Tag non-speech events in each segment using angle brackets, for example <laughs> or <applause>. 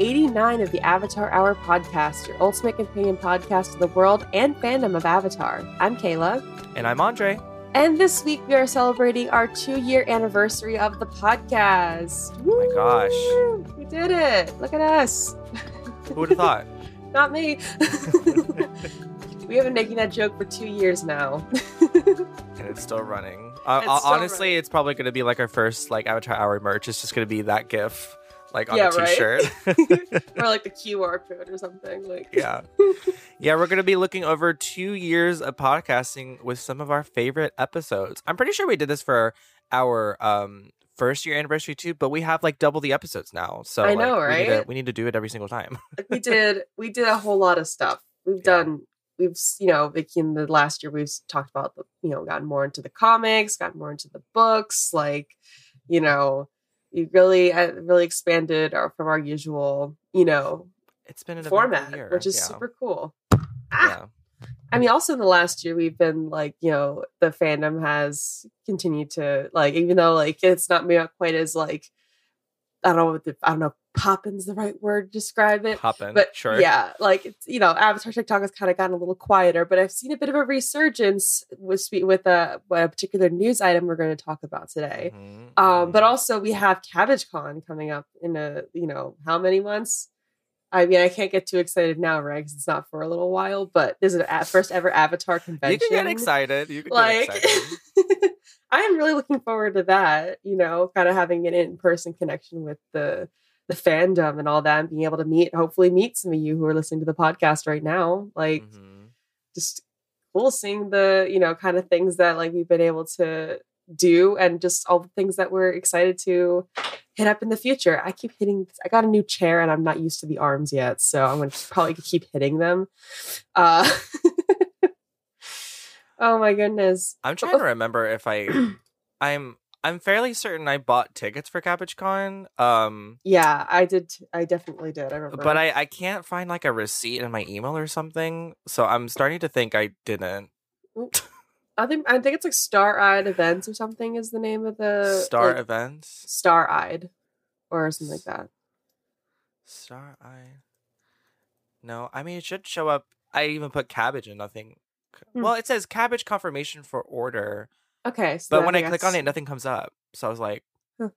episode 89 of the Avatar Hour podcast, your ultimate companion podcast of the world and fandom of Avatar. I'm Kayla. And I'm Andre. And this week we are celebrating our two year anniversary of the podcast. Oh my gosh. We did it. Look at us. Who would have thought? <laughs> Not me. <laughs> we have been making that joke for two years now. <laughs> and it's still running. Uh, It's still honestly, running. it's probably going to be like our first like Avatar Hour merch. It's just going to be that GIF, like on Yeah, a right? T-shirt. <laughs> or <laughs> like the QR code or something. Like yeah, yeah. We're going to be looking over two years of podcasting with some of our favorite episodes. I'm pretty sure we did this for our um first year anniversary too, but we have like double the episodes now. So I like, know, We need, to, right? we need to do it every single time. like we did we did a whole lot of stuff we've Yeah. done we've you know like in the last year we've talked about the you know gotten more into the comics gotten more into the books like you know we really uh, really expanded our, from our usual you know It's been an eventful format year. which is yeah. super cool ah! Yeah. i mean also in the last year we've been like you know the fandom has continued to like even though like it's not quite as like i don't know what the, i don't know poppin's the right word to describe it Hoppin'. but sure. yeah, like it's you know, Avatar TikTok has kind of gotten a little quieter, but I've seen a bit of a resurgence with with a, a particular news item we're going to talk about today. Mhm, Um, but mhm. also we have Cabbage Con coming up in a you know how many months? I mean, I can't get too excited now, right? Because it's not for a little while. But this is a first ever Avatar convention. you can get excited. You can Like, get excited. <laughs> I am really looking forward to that. You know, kind of having an in person connection with the the fandom and all that, and being able to meet, hopefully, meet some of you who are listening to the podcast right now. Like, Mhm. just cool seeing the you know kind of things that like we've been able to do, and just all the things that we're excited to hit up in the future. I keep hitting. I got a new chair, and I'm not used to the arms yet, so I'm gonna probably keep hitting them. Uh, <laughs> oh my goodness. I'm trying to remember if I <clears throat> I'm I'm fairly certain I bought tickets for Cabbage Con. Um Yeah, I did. t- I definitely did. I remember. but I I can't find like a receipt in my email or something. So I'm starting to think I didn't. I think I think it's like Star Eyed Events or something is the name of the Star like, events. Star Eyed or something like that. Star I No, I mean it should show up. I even put cabbage and nothing. Hmm. Well, it says cabbage confirmation for order, Okay, so but when I click on it, nothing comes up. So I was like, Huh.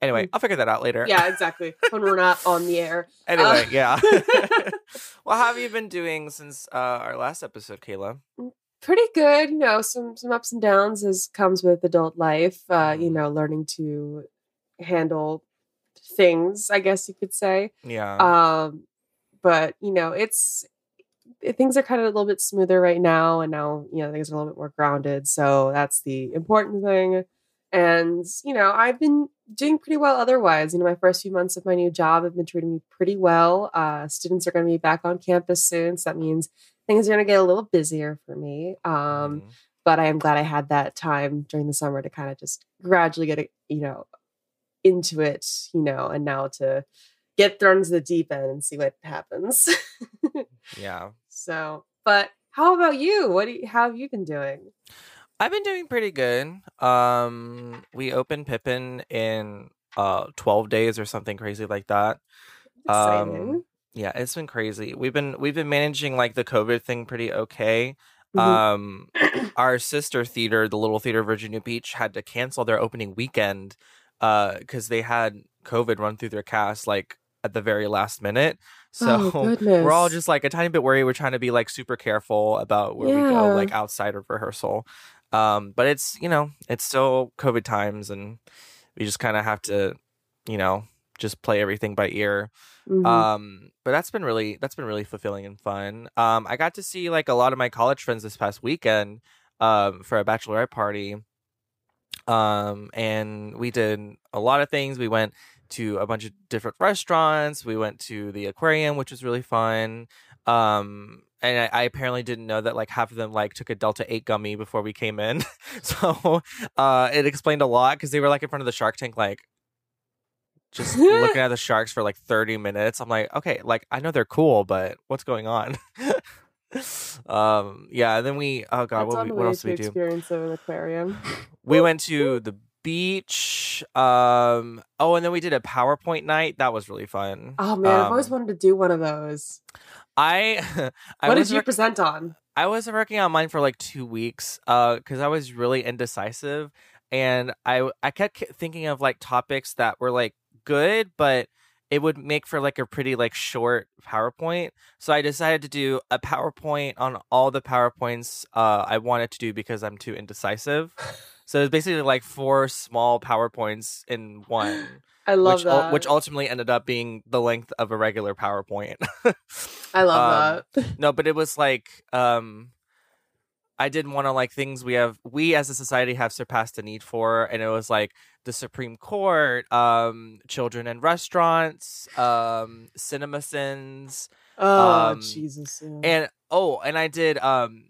anyway, Hmm. I'll figure that out later. yeah, <laughs> exactly. when we're not on the air. Anyway, Uh, yeah. <laughs> <laughs> well, how have you been doing since uh, our last episode, Kayla? Pretty good, you know. Some some ups and downs as comes with adult life. Uh, you Mhm. know, learning to handle things. I guess you could say. Yeah. um but you know it's things are kind of a little bit smoother right now and now you know things are a little bit more grounded so that's the important thing. And you know i've been doing pretty well otherwise. You know my first few months of my new job have been treating me pretty well. Uh students are going to be back on campus soon so that means things are going to get a little busier for me um Mhm. but I am glad I had that time during the summer to kind of just gradually get, you know, into it, you know, and now to get thrown into the deep end and see what happens. <laughs> yeah. so, but how about you? What do you, how have you been doing? I've been doing pretty good. Um, we opened Pippin in uh 12 days or something crazy like that. Exciting. Um, yeah, it's been crazy. We've been we've been managing like the COVID thing pretty okay. Mhm. Um, our sister theater, the Little Theater Virginia Beach, had to cancel their opening weekend uh because they had COVID run through their cast like at the very last minute. So oh, <laughs> we're all just like a tiny bit worried. We're trying to be like super careful about where we go, like outside of rehearsal. Um, but it's you know it's still COVID times, and we just kind of have to, you know, just play everything by ear. Mhm. Um, but that's been really that's been really fulfilling and fun. Um, I got to see like a lot of my college friends this past weekend, um, for a bachelorette party. Um, and we did a lot of things. We went to a bunch of different restaurants. We went to the aquarium, which was really fun. Um, and I, I apparently didn't know that like half of them like took a Delta Eight gummy before we came in. <laughs> so uh, it explained a lot because they were like in front of the Shark Tank, like just looking at <laughs> the sharks for like 30 minutes. I'm like, okay, like I know they're cool, but what's going on? <laughs> um, yeah. And then we, oh god, That's what, we, what else did we do? experience of an aquarium. We went to the beach. Um, oh, and then we did a PowerPoint night. That was really fun. Oh man, I've always Um, wanted to do one of those. I, <laughs> I What did you work- present on? I was working on mine for like two weeks, uh, because I was really indecisive, and I I kept thinking of like topics that were like good, but it would make for like a pretty like short PowerPoint. So I decided to do a PowerPoint on all the PowerPoints uh, I wanted to do because I'm too indecisive. <laughs> So it's basically like four small PowerPoints in one, <gasps> I love which that. which ultimately ended up being the length of a regular PowerPoint. I <laughs> um, love that. <laughs> no, but it was like um I didn't want to like things we have we as a society have surpassed the need for and it was like the Supreme Court, um children in restaurants, um cinema sins Oh um, Jesus. yeah. and oh, and I did um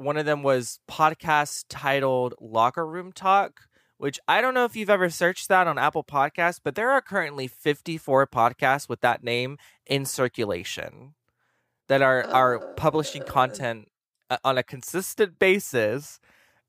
one of them was podcast titled Locker Room Talk, which I don't know if you've ever searched that on Apple Podcasts, but there are currently 54 podcasts with that name in circulation that are are publishing Uh. content uh, on a consistent basis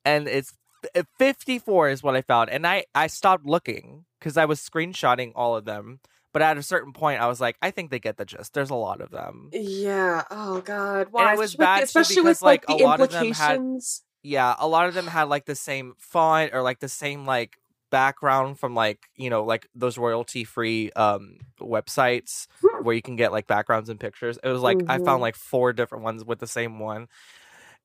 and it's uh, 54 is what I found and I I stopped looking cuz I was screenshotting all of them but at a certain point I was like I think they get the gist there's a lot of them Yeah. Oh God. Why? it was bad, too, especially because, with like, like, the a lot of them had- implications. yeah a lot of them had like the same font or like the same like background from like you know like those royalty free um websites Hmm. where you can get like backgrounds and pictures it was like i Mhm. found like four different ones with the same one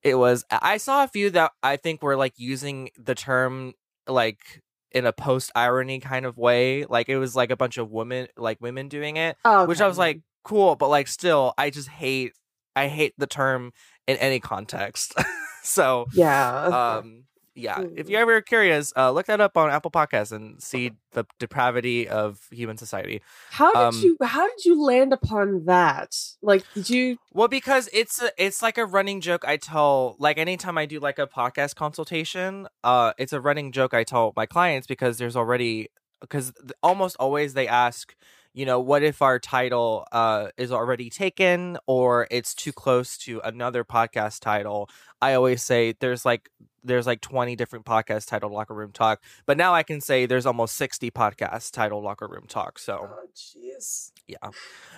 it was i saw a few that i think were like using the term like in a post irony kind of way like it was like a bunch of women like women doing it Oh, which I was like, cool, but like still, I just hate, I hate the term in any context. <laughs> so, yeah. um, yeah, if you're ever curious, uh, look that up on Apple Podcasts and see the depravity of human society. how did um, you? How did you land upon that? Like, did you? Well, because it's a, it's like a running joke I tell like anytime I do like a podcast consultation, uh it's a running joke I tell my clients because there's already because almost always they ask, you know, what if our title uh is already taken or it's too close to another podcast title? I always say there's like there's like 20 different podcasts titled Locker Room Talk, but now I can say there's almost 60 podcasts titled Locker Room Talk. So, Oh, jeez. yeah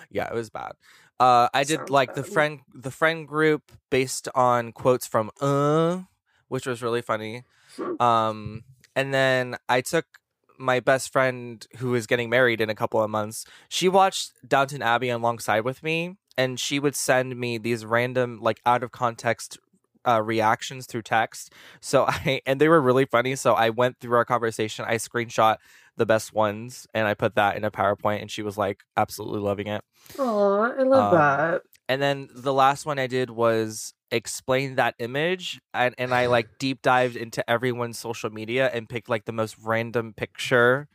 yeah it was bad uh i did Sounds like the friend the friend group based on quotes from uh which was really funny Hmm. um and then i took my best friend who is getting married in a couple of months she watched downton abbey alongside with me and she would send me these random like out of context uh, reactions through text so <laughs> i and they were really funny so i went through our conversation i screenshot the best ones and I put that in a PowerPoint and she was like absolutely loving it. Oh, I love Um, that. And then the last one I did was explain that image and, and I like deep dived into everyone's social media and picked like the most random picture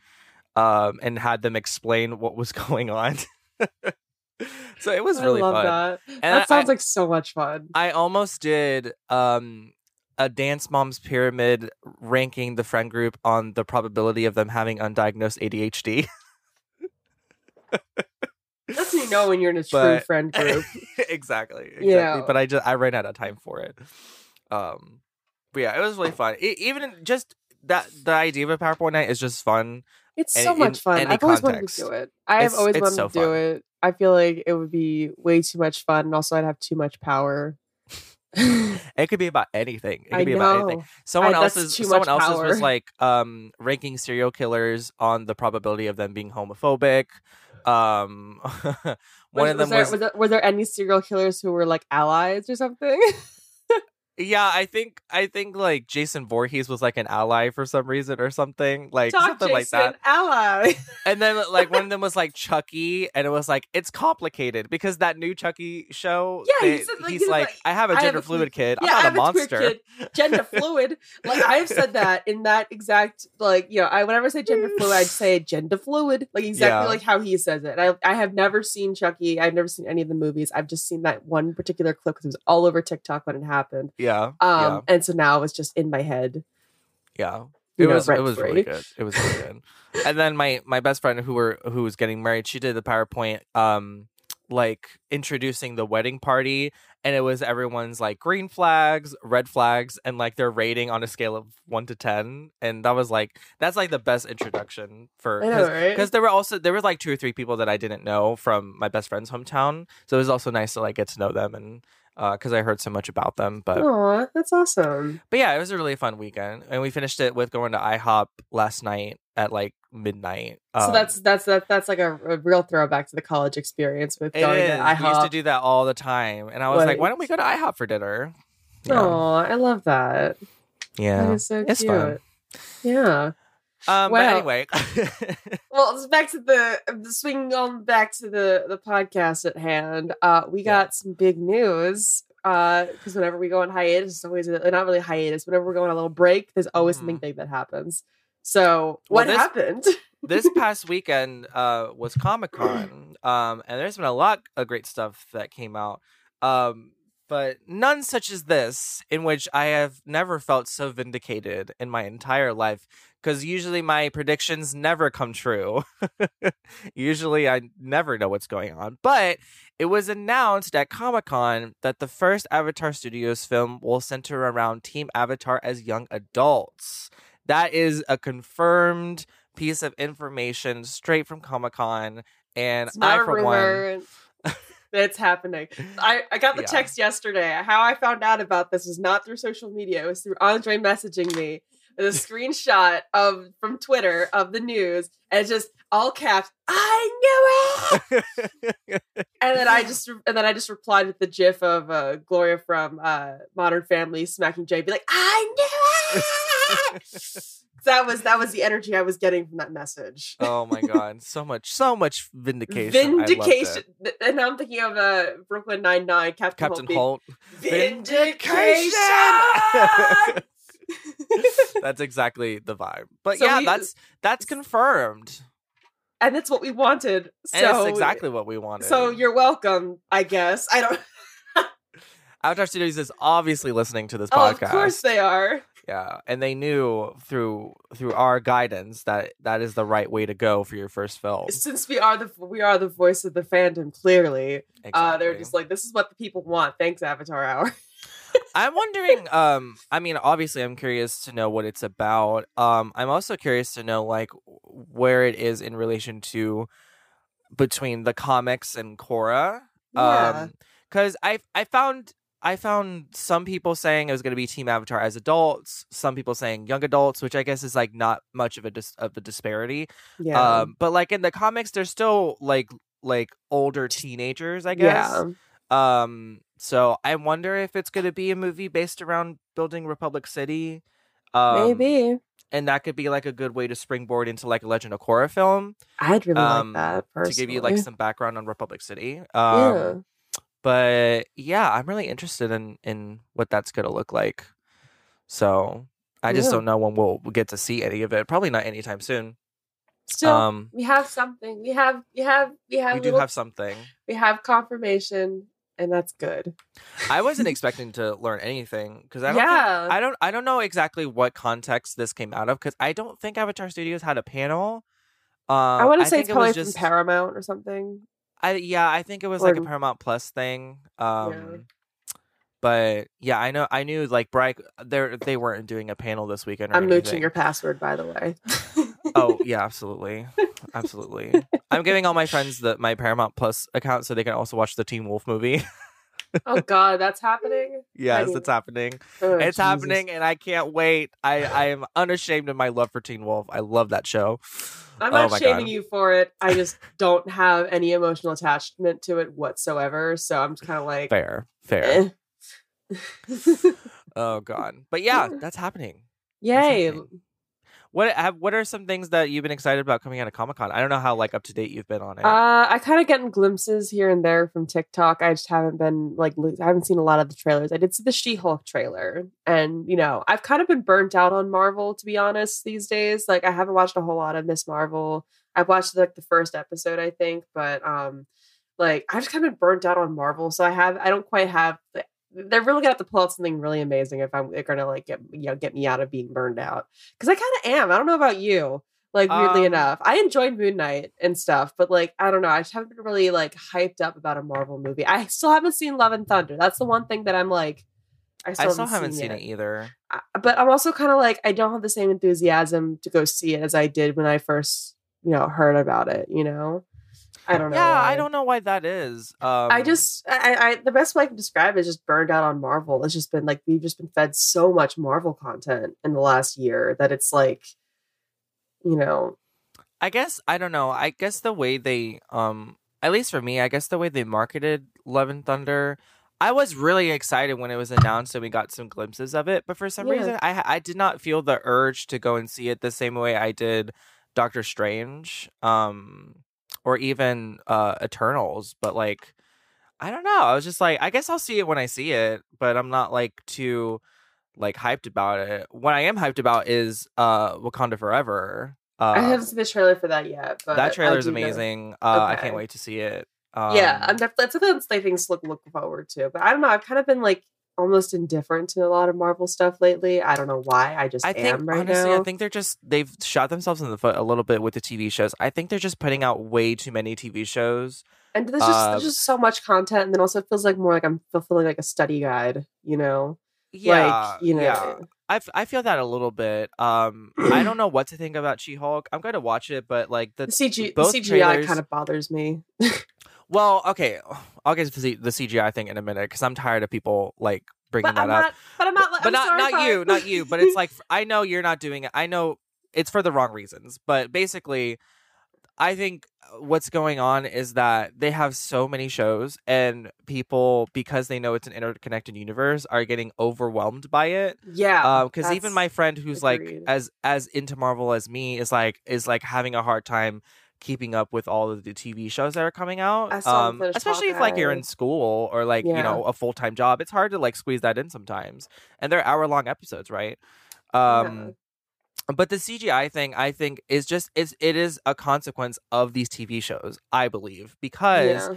um and had them explain what was <laughs> going on. <laughs> <laughs> so it was really I love fun. that. And that I- sounds like so much fun. I almost did um a dance mom's pyramid ranking the friend group on the probability of them having undiagnosed ADHD. That's you know when you're in a <laughs> true But- friend group. <laughs> exactly. Exactly. Yeah. But I just I ran out of time for it. Um but yeah, it was really fun. E even just that the idea of a PowerPoint night is just fun. It's so in much fun. I've always context. wanted to do it. I have It's- always wanted so to do fun. it. I feel like it would be way too much fun, and also I'd have too much power. <laughs> <laughs> It could be about anything. It could I be about anything. know. Someone I- else's someone else's was like um ranking serial killers on the probability of them being homophobic. Um <laughs> one Was- of them was there, was, was there were there any serial killers who were like allies or something? Yeah, I think I think like Jason Voorhees was like an ally for some reason or something. Like Talk something like that. ally. <laughs> And then like one of them was like Chucky, and it was like it's complicated because that new Chucky show. Yeah, they- like, he's he's like, like, I have a "I have gender a fluid kid. yeah, I I'm have not a a queer monster. kid, gender fluid. Like I've said that in that exact like you know I whenever I say gender fluid I'd say gender fluid like exactly Yeah. like how he says it. I I have never seen Chucky. I've never seen any of the movies. I've just seen that one particular clip because it was all over TikTok when it happened. Yeah, Um, and so now it's just in my head. yeah, yeah. It know, was it was really good. It was really good. and then my my best friend who were who was getting married, she did the PowerPoint um like introducing the wedding party and it was everyone's like green flags, red flags, and like their rating on a scale of one to ten. And that was like that's like the best introduction for know, right? because there were also there were like two or three people that I didn't know from my best friend's hometown. So it was also nice to like get to know them and because I heard so much about them. But Aw, that's awesome. but yeah, it was a really fun weekend, and we finished it with going to IHOP last night at like midnight. so Um, that's that's that that's like a, a real throwback to the college experience with it going to We used to do that all the time, and I was like, Like- why don't we go to IHOP for dinner? Yeah, Oh, I love that. Yeah. so it's fun. Yeah. Um, but Well- anyway, <laughs> Well, it's back to the the swinging on back to the the podcast at hand. Uh, we Yeah. got some big news. Uh, because whenever we go on hiatus, it's always a, not really hiatus. Whenever we're going on a little break, there's always something Mhm. big that happens. So, Well, what this- happened? <laughs> this past weekend uh, was Comic Con, um, and there's been a lot of great stuff that came out. Um, but none such as this, in which I have never felt so vindicated in my entire life. Because usually my predictions never come true. <laughs> usually I never know what's going on. But it was announced at Comic Con that the first Avatar Studios film will center around Team Avatar as young adults. That is a confirmed piece of information straight from Comic Con. And I, for one. <laughs> It's happening. I, I got the Yeah. text yesterday. How I found out about this was not through social media. It was through Andre messaging me with a <laughs> screenshot of from Twitter of the news, and it's just all caps. I knew it. and then I just and then I just replied with the GIF of uh, Gloria from uh, Modern Family smacking Jay, be like, "I knew it." <laughs> that was that was the energy I was getting from that message. oh my god, so much, so much vindication. I loved it. Vindication, and now I'm thinking of uh, Brooklyn Nine Nine, Captain, Captain Holt. Being, Vindication! <laughs> That's exactly the vibe. But So yeah, we- that's that's confirmed. and it's what we wanted. So And it's exactly what we wanted. So you're welcome, I guess. I don't. <laughs> Avatar Studios is obviously listening to this Oh, podcast. of course they are. Yeah, and they knew through through our guidance that that is the right way to go for your first film. Since we are the we are the voice of the fandom, clearly, uh, they're just like, this is what the people want. Thanks, Avatar Hour. <laughs> I'm wondering. Um, I mean, obviously, I'm curious to know what it's about. Um, I'm also curious to know like where it is in relation to between the comics and Korra. Yeah. Um, because I I found I found some people saying it was going to be Team Avatar as adults, some people saying young adults, which I guess is like not much of a dis- of a disparity. yeah. Um, but like in the comics, they're still like like older teenagers, I guess. Yeah. Um, so I wonder if it's going to be a movie based around building Republic City. Um, Maybe. and that could be like a good way to springboard into like a Legend of Korra film I'd really um, like that personally. to give you like some background on Republic City. Um, yeah. But yeah, I'm really interested in in what that's going to look like. So I just Yeah. don't know when we'll, get to see any of it. Probably not anytime soon. Still, um, we have something. We have, we have, we have, we do have something. we have confirmation, and that's good. I wasn't <laughs> expecting to learn anything because I don't. think- yeah. I don't. I don't know exactly what context this came out of because I don't think Avatar Studios had a panel. Um, I want to say think it's it probably was from. Paramount or something. I yeah, I think it was or- like a Paramount Plus thing. Um, but yeah, I know. I knew like Bryce. They they weren't doing a panel this weekend. Or I'm anything. mooching your password, by the way. Oh <laughs> yeah, absolutely, absolutely. I'm giving all my friends the my Paramount Plus account so they can also watch the Teen Wolf movie. oh God, that's happening. <laughs> yes, it's happening. Oh, it's Jesus. happening, and I can't wait. I I am unashamed of my love for Teen Wolf. I love that show. I'm Oh not my shaming God. you for it. I just <laughs> don't have any emotional attachment to it whatsoever. So I'm just kind of like, Fair, fair. eh. Oh god, but yeah, that's happening. <laughs> Yay. happening. What have what are some things that you've been excited about coming out of Comic Con? I don't know how like up to date you've been on it. Uh, I kind of getting glimpses here and there from TikTok. I just haven't been like, lo- I haven't seen a lot of the trailers. I did see the She Hulk trailer, and you know, I've kind of been burnt out on Marvel to be honest these days. Like, I haven't watched a whole lot of Miss Marvel. I've watched like the first episode, I think, but um, like I've just kind of been burnt out on Marvel. So I have, I don't quite have. They're really gonna have to pull out something really amazing if I'm they're gonna like get you know get me out of being burned out because I kind of am. I don't know about you. Like weirdly Um, enough, I enjoyed Moon Knight and stuff, but like I don't know, I just haven't been really like hyped up about a Marvel movie. I still haven't seen Love and Thunder. That's the one thing that I'm like, I still, I still haven't seen yet. it either. I- but I'm also kind of like I don't have the same enthusiasm to go see it as I did when I first, you know, heard about it. You know, I don't know. Yeah, I why. don't know why that is. Um, I just, I, I, the best way I can describe it is just burned out on Marvel. It's just been like we've just been fed so much Marvel content in the last year that it's like, you know, I guess I don't know. I guess the way they um at least for me, I guess the way they marketed Love and Thunder, I was really excited when it was announced and we got some glimpses of it, but for some Yeah. reason I I did not feel the urge to go and see it the same way I did Doctor Strange um or even uh Eternals, but like I don't know. I was just like I guess I'll see it when I see it, but I'm not like too like hyped about it. What I am hyped about is uh Wakanda Forever. Uh, I haven't seen the trailer for that yet. But that trailer is know- amazing. Uh, I can't wait to see it. Um, yeah, I'm definitely that's something that's like things to look look forward to. But I don't know. I've kind of been like almost indifferent to a lot of Marvel stuff lately. I don't know why. I just I think am right honestly, now. I think they're just they've shot themselves in the foot a little bit with the TV shows. I think they're just putting out way too many TV shows. and there's just uh, there's just so much content, and then also it feels like more like I'm fulfilling like a study guide. You know, Yeah, like you know. yeah. I, f- I feel that a little bit. Um, I don't know what to think about She Hulk. I'm going to watch it, but like the The CG, the CGI trailers- kind of bothers me. <laughs> well, okay, I'll get to the the CGI thing in a minute because I'm tired of people like bringing But that I'm up. not. But I'm not. but I'm not sorry, not you, not you. But it's like <laughs> I know you're not doing it. I know it's for the wrong reasons. But basically, I think uh, what's going on is that they have so many shows, and people because they know it's an interconnected universe are getting overwhelmed by it. yeah. Because even my friend who's like as as into Marvel as me is like is like having a hard time keeping up with all of the TV shows that are coming out. Um, especially if like you're in school or like you know a full time job, it's hard to like squeeze that in sometimes. And they're hour long episodes, right? Um, but the CGI thing, I think, is just is it is a consequence of these TV shows, I believe, because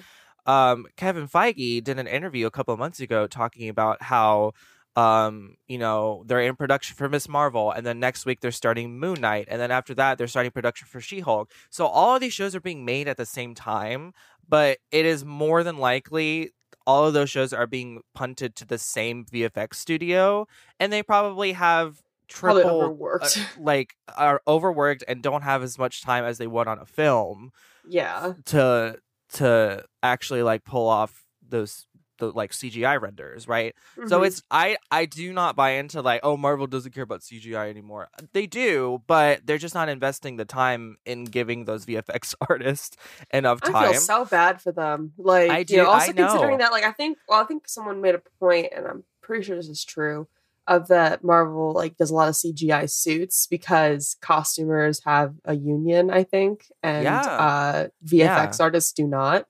yeah. um, Kevin Feige did an interview a couple of months ago talking about how um, you know they're in production for Miss Marvel, and then next week they're starting Moon Knight, and then after that they're starting production for She Hulk. So all of these shows are being made at the same time, but it is more than likely all of those shows are being punted to the same VFX studio, and they probably have Probably triple overworked. uh, <laughs> like are overworked and don't have as much time as they would on a film yeah. to to actually like pull off those the like CGI renders, right? So Mhm. it's I I do not buy into like oh Marvel doesn't care about CGI anymore. They do, but they're just not investing the time in giving those VFX <laughs> artists enough time. I feel so bad for them. Like, I you do- know, also considering that, like, I think, well, I think someone made a point, and I'm pretty sure this is true, of that Marvel like does a lot of CGI suits because costumers have a union, I think, and Yeah. uh, VFX artists do not.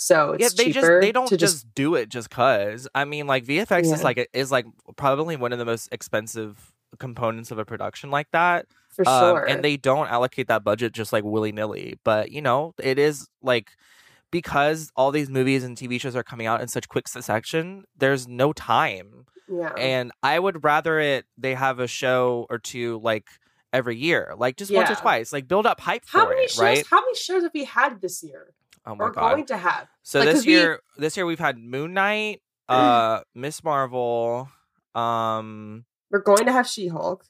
So it's yeah, they cheaper just they don't just, just, do it just cuz. I mean like VFX is like is like probably one of the most expensive components of a production like that. for Um, sure. and they don't allocate that budget just like willy nilly. But you know, it is like because all these movies and TV shows are coming out in such quick succession, there's no time. yeah. And I would rather it they have a show or two like every year, like just once or twice, like build up hype for how many it, shows? right? How many shows have we had this year, Oh my or god! going to have? So like, this we- year, this year we've had Moon Knight, uh, Miss Marvel, um, We're going to have She-Hulk.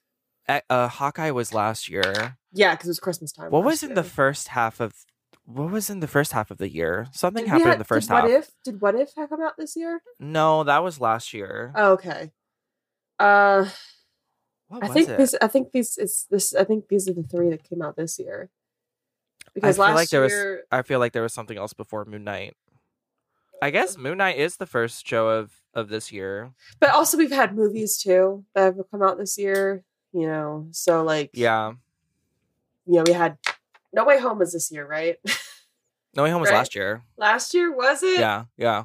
eh, uh, Hawkeye was last year. Yeah, because it was Christmas time. What was in the first half of? What was in the first half of the year? Something Did we happened in the first did half. What if? Did What If have come out this year? No, that was last year. Oh, okay. Uh, I think it? this. I think these. is this. I think these are the three that came out this year. Because feel last like there was- I feel like there was something else before Moon Knight. I guess Moon Knight is the first show of of this year. but also we've had movies too that have come out this year. You know, so like, Yeah, you know, we had No Way Home was this year, right? <laughs> No Way Home was Right. last year. last year was it? Yeah, yeah.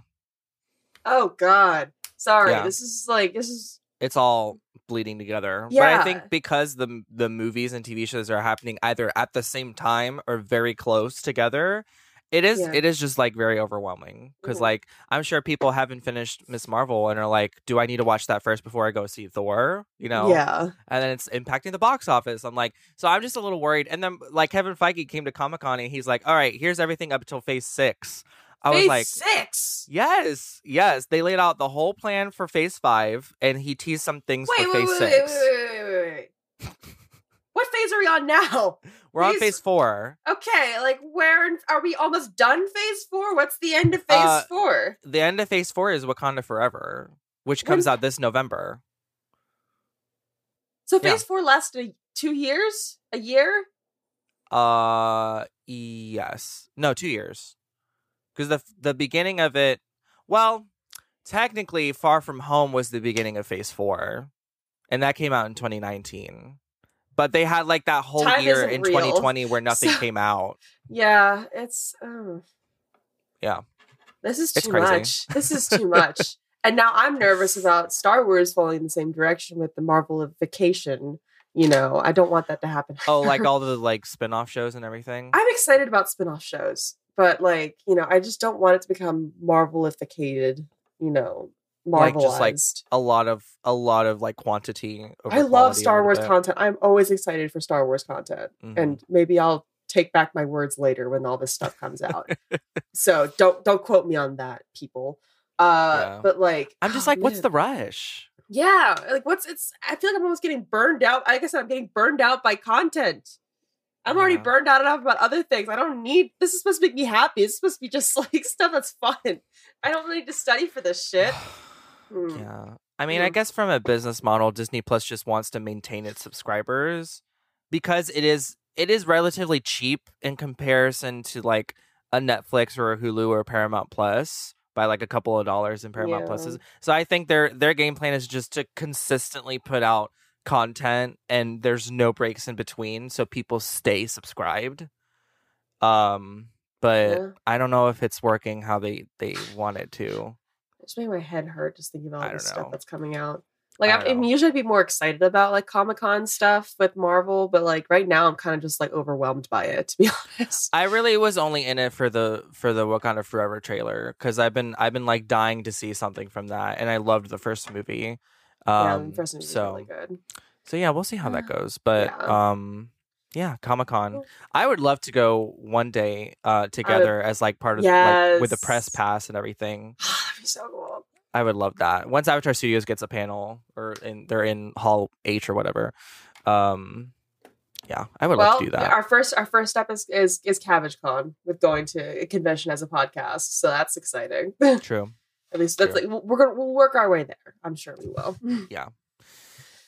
Oh God, sorry. Yeah. This is like this is It's all bleeding together. But I think because the the movies and TV shows are happening either at the same time or very close together, It is. Yeah. It is just like very overwhelming because, Mhm. like, I'm sure people haven't finished Miss Marvel and are like, "Do I need to watch that first before I go see Thor?" You know? Yeah. And then it's impacting the box office. I'm like, so I'm just a little worried. And then, like, Kevin Feige came to Comic Con and he's like, "All right, here's everything up until Phase Six. I was Phase like, six. "Yes, yes." They laid out the whole plan for Phase Five, and he teased some things Wait, for wait, Phase wait, Six. wait, wait, wait, wait, wait. what phase are we on now? <laughs> We're on Phase- Four. Okay, like where are we almost done phase four? What's the end of phase Uh, four? The end of Phase Four is Wakanda Forever, which comes When- out this November. So yeah. phase four lasted two years? A year? Uh, yes. No, two years. Because the the beginning of it, well, technically, Far From Home was the beginning of Phase Four, and that came out in 2019. But they had like that whole Time year in real. 2020 where <laughs> nothing So- came out. Yeah, it's uh, Yeah. This is too much. This is too much. and now I'm nervous about Star Wars following the same direction with the Marvel of Vacation. You know, I don't want that to happen. Oh, like <laughs> all the like spin-off shows and everything. I'm excited about spin-off shows, but like, you know, I just don't want it to become Marvelificated, you know, Like, Marvelized. just, like, a lot of a lot of like quantity. Over I love Star Wars bit. content. I'm always excited for Star Wars content. Mhm. And maybe I'll take back my words later when all this stuff comes out. <laughs> so don't don't quote me on that, people. Uh Yeah. but like I'm just oh, like, what's the rush? Yeah, like what's it's I feel like I'm almost getting burned out. Like I said, I'm getting burned out by content. I'm already Yeah. burned out enough about other things. I don't need this is supposed to make me happy. It's supposed to be just <laughs> like stuff that's fun. I don't need to study for this shit. <sighs> Hmm. Yeah. I mean, I Mhm. guess from a business model, Disney Plus just wants to maintain its subscribers because it is it is relatively cheap in comparison to like a Netflix or a Hulu or a Paramount Plus by like a couple of dollars in Paramount Yeah. Pluses. So I think their their game plan is just to consistently put out content and there's no breaks in between so people stay subscribed. Um but Yeah. I don't know if it's working how they they want it to. It's making my head hurt just thinking about all this stuff that's coming out. Like I I, don't I mean, usually be more excited about like Comic Con stuff with Marvel, but like right now I'm kind of just like overwhelmed by it, <laughs> to be honest. I really was only in it for the for the Wakanda Forever trailer because I've been I've been like dying to see something from that, and I loved the first movie. Yeah, Um, movie so really good. so yeah, we'll see how that <sighs> goes. But Yeah. um, yeah, Comic Con. I would love to go one day uh together as like part of like with the press pass and everything. <sighs> That'd be so cool. I would love that. Once Avatar Studios gets a panel or in they're in Hall H or whatever. Um, yeah, I would well, love to do that. our first our first step is is is Cabbage Con with going to a convention as a podcast, so that's exciting. <laughs> True. At least that's True. like we're gonna we'll work our way there. I'm sure we will.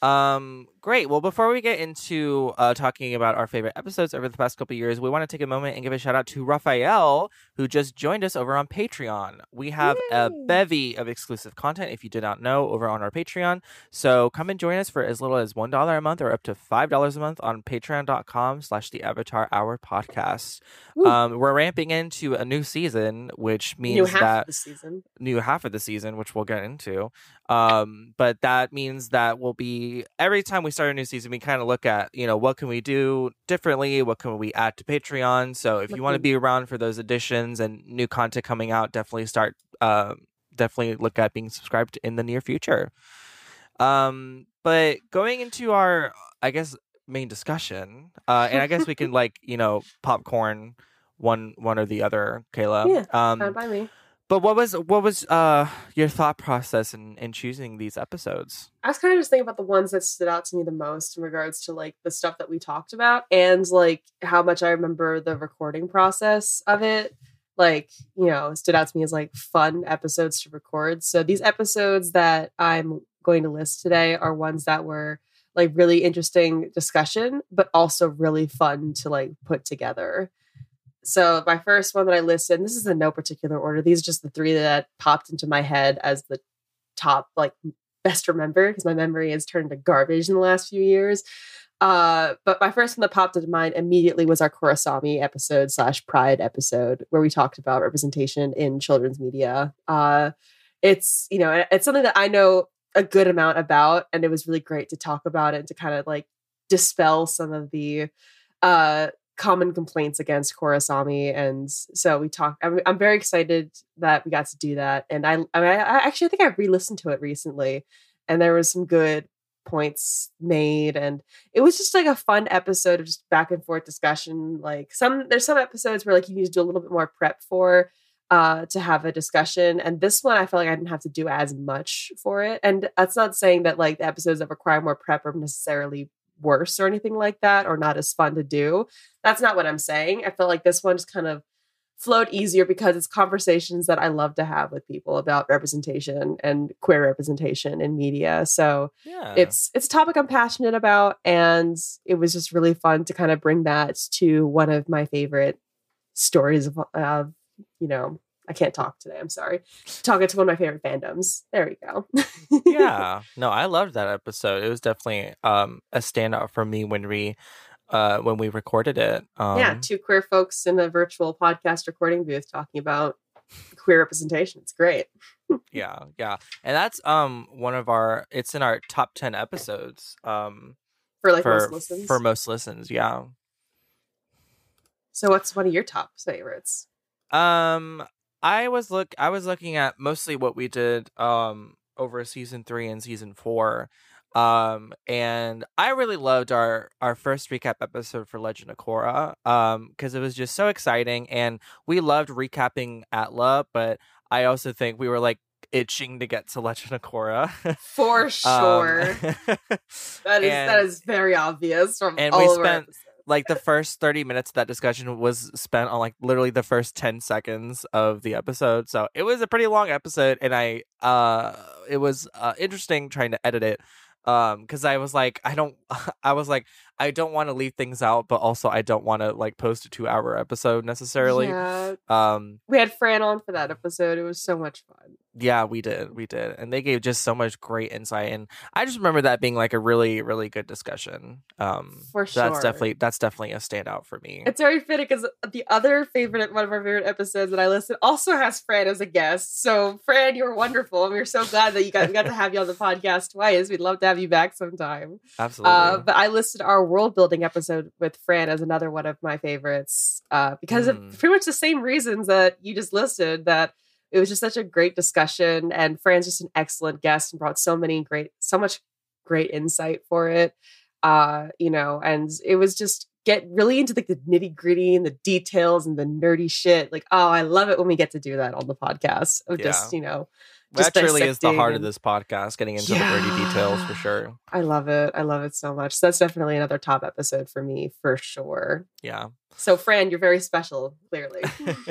Um, great. Well, before we get into uh, talking about our favorite episodes over the past couple years, we want to take a moment and give a shout out to Raphael, who just joined us over on Patreon. We have a bevy of exclusive content, if you did not know, over on our Patreon. So come and join us for as little as $1 a month or up to $5 a month on patreon.com slash the Avatar Hour podcast. Um, we're ramping into a new season, which means New half that of the season. new half of the season, which we'll get into. Um, but that means that we'll be every time we start a new season, we kind of look at you know what can we do differently, what can we add to Patreon. So if you want to Mhm. be around for those additions and new content coming out, definitely start. Uh, definitely look at being subscribed in the near future. Um, but going into our, I guess, main discussion, uh, and I guess we can <laughs> like you know popcorn one one or the other, Kayla. Yeah, Um, by me. But what was what was uh your thought process in in choosing these episodes? I was kind of just thinking about the ones that stood out to me the most in regards to like the stuff that we talked about and like how much I remember the recording process of it. Like, you know, stood out to me as like fun episodes to record. So these episodes that I'm going to list today are ones that were like really interesting discussion, but also really fun to like put together. So my first one that I listed, this is in no particular order. These are just the three that popped into my head as the top like best remembered because my memory has turned to garbage in the last few years. Uh, but my first one that popped into mind immediately was our Korrasami episode slash Pride episode where we talked about representation in children's media. Uh, it's you know it's something that I know a good amount about, and it was really great to talk about it and to kind of like dispel some of the uh common complaints against Korrasami, and so we talked. I'm, I'm very excited that we got to do that, and I, I, mean, I actually I think I re-listened to it recently, and there was some good points made, and it was just like a fun episode of just back and forth discussion. Like some, there's some episodes where like you need to do a little bit more prep for uh to have a discussion and this one i felt like i didn't have to do as much for it and that's not saying that like the episodes that require more prep are necessarily worse or anything like that or not as fun to do. That's not what I'm saying. I feel like this one just kind of flowed easier because it's conversations that I love to have with people about representation and queer representation in media. So yeah. it's it's a topic I'm passionate about and it was just really fun to kind of bring that to one of my favorite stories of, of you know I can't talk today. I'm sorry. Talking to one of my favorite fandoms. There we go. <laughs> yeah. No, I loved that episode. It was definitely um a standout for me when we uh when we recorded it. Um, yeah, two queer folks in a virtual podcast recording booth talking about queer representation. It's great. <laughs> yeah, yeah. And that's um one of our it's in our top 10 episodes. Um for like for, most listens. For most listens, yeah. So what's one of your top favorites? Um I was look I was looking at mostly what we did um over season 3 and season 4. Um and I really loved our our first recap episode for Legend of Korra um because it was just so exciting and we loved recapping Atla, but I also think we were like itching to get to Legend of Korra. For <laughs> um, sure. Um, <laughs> that is and, that is very obvious from and all we spent like the first 30 minutes of that discussion was spent on like literally the first 10 seconds of the episode. So it was a pretty long episode and i uh it was uh, interesting trying to edit it um because i was like i don't <laughs> i was like i don't want to leave things out but also i don't want to like post a two hour episode necessarily. Yeah. um we had fran on for that episode. It was so much fun yeah, we did. We did. And they gave just so much great insight. And I just remember that being like a really, really good discussion. Um For sure. that's definitely that's definitely a standout for me. It's very fitting because the other favorite one of our favorite episodes that I listed also has Fran as a guest. So Fran, you're wonderful. And we're so glad that you got we got to have you on the podcast twice. We'd love to have you back sometime. Absolutely. Uh, but I listed our world building episode with Fran as another one of my favorites. Uh, because mm. of pretty much the same reasons that you just listed that it was just such a great discussion and fran's just an excellent guest and brought so many great so much great insight for it uh you know and it was just get really into like the nitty gritty and the details and the nerdy shit like oh i love it when we get to do that on the podcast of yeah. just you know just that truly is the heart and... of this podcast getting into yeah. the nerdy details for sure. I love it. I love it so much. So that's definitely another top episode for me for sure. Yeah. So fran you're very special clearly <laughs>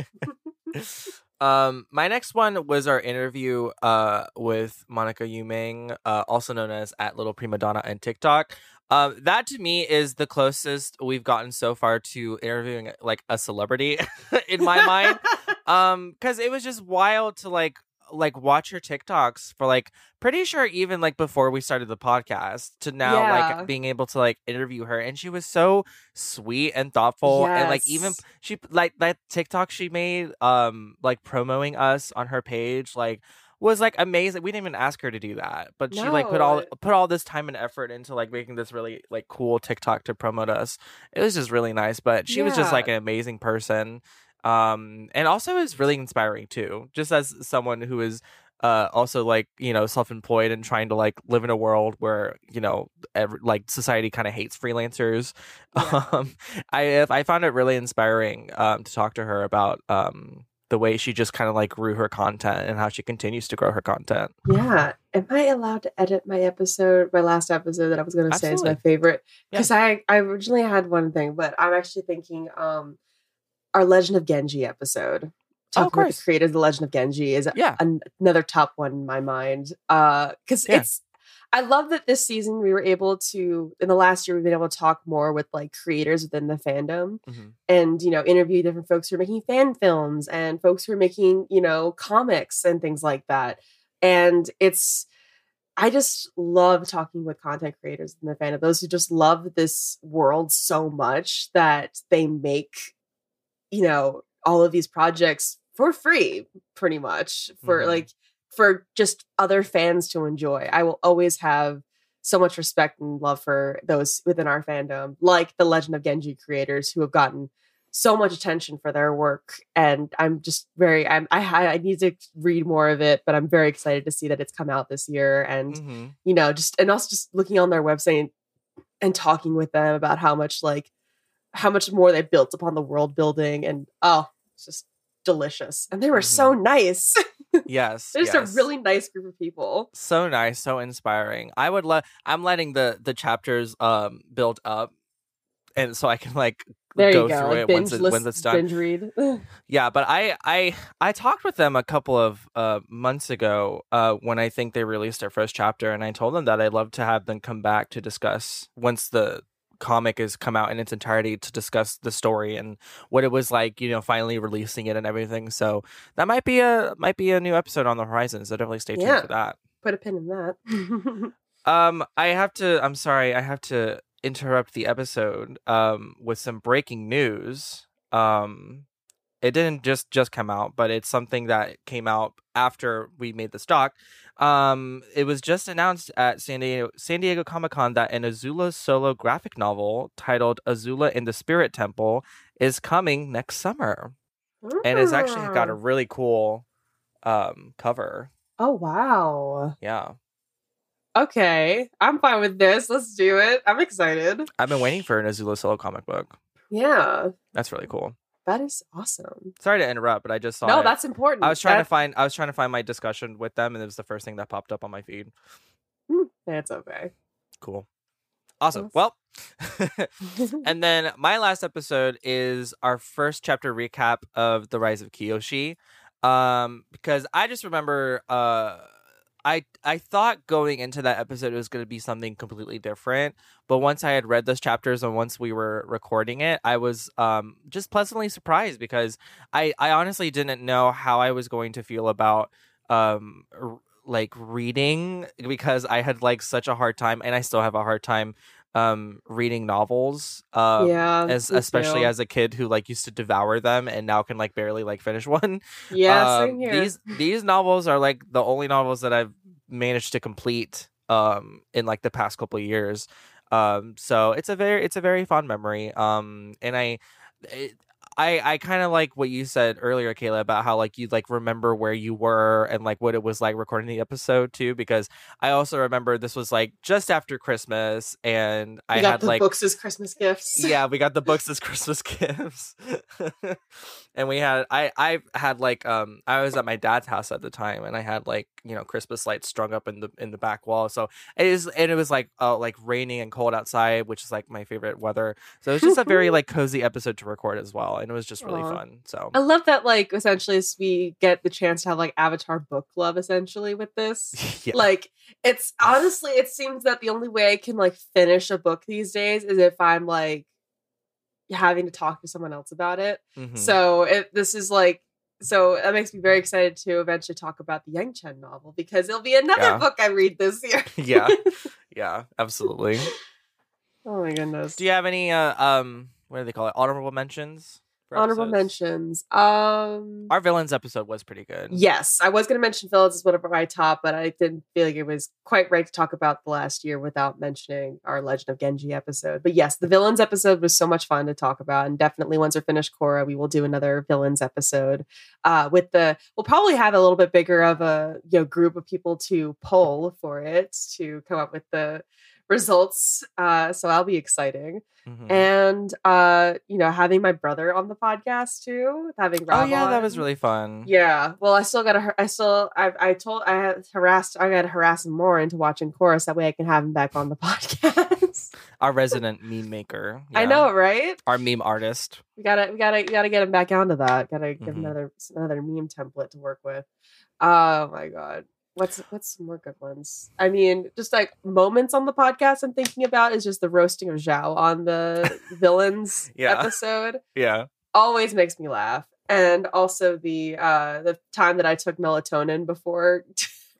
<laughs> Um, my next one was our interview uh with Monica Yuming, uh, also known as at Little Prima Donna and TikTok. Um, that to me is the closest we've gotten so far to interviewing like a celebrity <laughs> in my mind. <laughs> Um, because it was just wild to like like watch her TikToks for like pretty sure even like before we started the podcast to now yeah. like being able to like interview her and she was so sweet and thoughtful yes. and like even she like that TikTok she made um like promoting us on her page like was like amazing. We didn't even ask her to do that, but no. she like put all put all this time and effort into like making this really like cool TikTok to promote us. It was just really nice, but she yeah. was just like an amazing person um and also is really inspiring too just as someone who is uh also like you know self-employed and trying to like live in a world where you know every, like society kind of hates freelancers yeah. <laughs> um i i found it really inspiring um to talk to her about um the way she just kind of like grew her content and how she continues to grow her content. Yeah. Am I allowed to edit my episode, my last episode that I was going to say is my favorite? Because yeah. I, I originally had one thing, but I'm actually thinking um our Legend of Genji episode. Talking oh, about the creators of the Legend of Genji is yeah. An- another top one in my mind. Uh, because yeah. it's I love that this season we were able to in the last year we've been able to talk more with like creators within the fandom mm-hmm. and you know interview different folks who are making fan films and folks who are making you know comics and things like that. And it's I just love talking with content creators in the fandom, those who just love this world so much that they make you know all of these projects for free pretty much for mm-hmm. like for just other fans to enjoy i will always have so much respect and love for those within our fandom, like the Legend of Genji creators who have gotten so much attention for their work. And I'm just very, I'm, I, I need to read more of it, but I'm very excited to see that it's come out this year. And, hmm you know, just, and also just looking on their website and, and talking with them about how much, like, how much more they built upon the world building. And, oh, it's just delicious. And they were so nice. <laughs> Yes. They're just yes. a really nice group of people. so nice, so inspiring. I would let I'm letting the the chapters um build up and so I can like There go go. through Like it once it, once it's done. binge read. <laughs> Yeah, but I I I talked with them a couple of uh months ago uh when I think they released their first chapter and I told them that I'd love to have them come back to discuss once the comic has come out in its entirety to discuss the story and what it was like, you know, finally releasing it and everything. So that might be a might be a new episode on the horizon. So definitely stay tuned Yeah. for that. Put a pin in that. <laughs> Um, I have to. I'm sorry. I have to interrupt the episode. Um, with some breaking news. Um, it didn't just just come out, but it's something that came out after we made the stock. Um, it was just announced at San Diego San Diego Comic Con that an Azula solo graphic novel titled Azula in the Spirit Temple is coming next summer, and it's actually got a really cool um cover. Oh wow. Yeah, Okay. I'm fine with this. Let's do it. I'm excited. I've been waiting for an Azula solo comic book. Yeah. That's really cool. That is awesome. Sorry to interrupt, but I just saw No, it. that's important. I was trying to find I was trying to find my discussion with them and it was the first thing that popped up on my feed. Hmm, That's okay. Cool. Awesome. Yes. Well, <laughs> <laughs> and then my last episode is our first chapter recap of The Rise of Kyoshi. Um because I just remember uh I I thought going into that episode it was going to be something completely different, but once I had read those chapters and once we were recording it, I was um just pleasantly surprised because I I honestly didn't know how I was going to feel about um r- like reading because I had like such a hard time and I still have a hard time um reading novels um yeah. as especially too. as a kid who like used to devour them and now can like barely like finish <laughs> one yeah, um, same here. These these novels are like the only novels that I've managed to complete um in like the past couple years. Um so it's a very it's a very fond memory. Um and I it, I I kind of like what you said earlier Kayla about how like you like remember where you were and like what it was like recording the episode too because I also remember this was like just after Christmas and I got had like books as Christmas gifts. yeah, we got the <laughs> books as Christmas <laughs> gifts. and we had I I had like um I was at my dad's house at the time and I had like, you know, Christmas lights strung up in the in the back wall. So it is and it was like uh like raining and cold outside, which is like my favorite weather. So it was just a very like cozy episode to record as well. And it was just really Aw. fun. So I love that, like, essentially, we get the chance to have like Avatar book club essentially with this. <laughs> yeah. Like, it's honestly, it seems that the only way I can like finish a book these days is if I'm like having to talk to someone else about it. Mhm. So it, this is like, so that makes me very excited to eventually talk about the Yangchen novel because it'll be another Yeah. book I read this year. <laughs> yeah. <laughs> Yeah, absolutely. oh my goodness. Do you have any uh um what do they call it? Honorable mentions? Honorable episodes? mentions. Um Our villains episode was pretty good. Yes, I was going to mention Phillips as one of my top, but I didn't feel like it was quite right to talk about the last year without mentioning our Legend of Genji episode. But yes, the villains episode was so much fun to talk about, and definitely once we're finished Korra, we will do another villains episode. Uh, with the we'll probably have a little bit bigger of a you know group of people to poll for it to come up with the results. Uh, so that'll be exciting Mhm. and uh you know having my brother on the podcast too having Oh Rob yeah, that was really fun. yeah well i still gotta i still i i told i had harassed i gotta harass him more into watching chorus that way i can have him back on the <laughs> podcast Our resident meme maker. i yeah. know right Our meme artist. we gotta we gotta we gotta get him back onto that gotta give him Mhm. another another meme template to work with oh my god what's what's some more good ones? I mean just like moments on the podcast i'm thinking about is just the roasting of zhao on the <laughs> villains Yeah. episode. Yeah. always makes me laugh. And also the uh the time that i took melatonin before <laughs>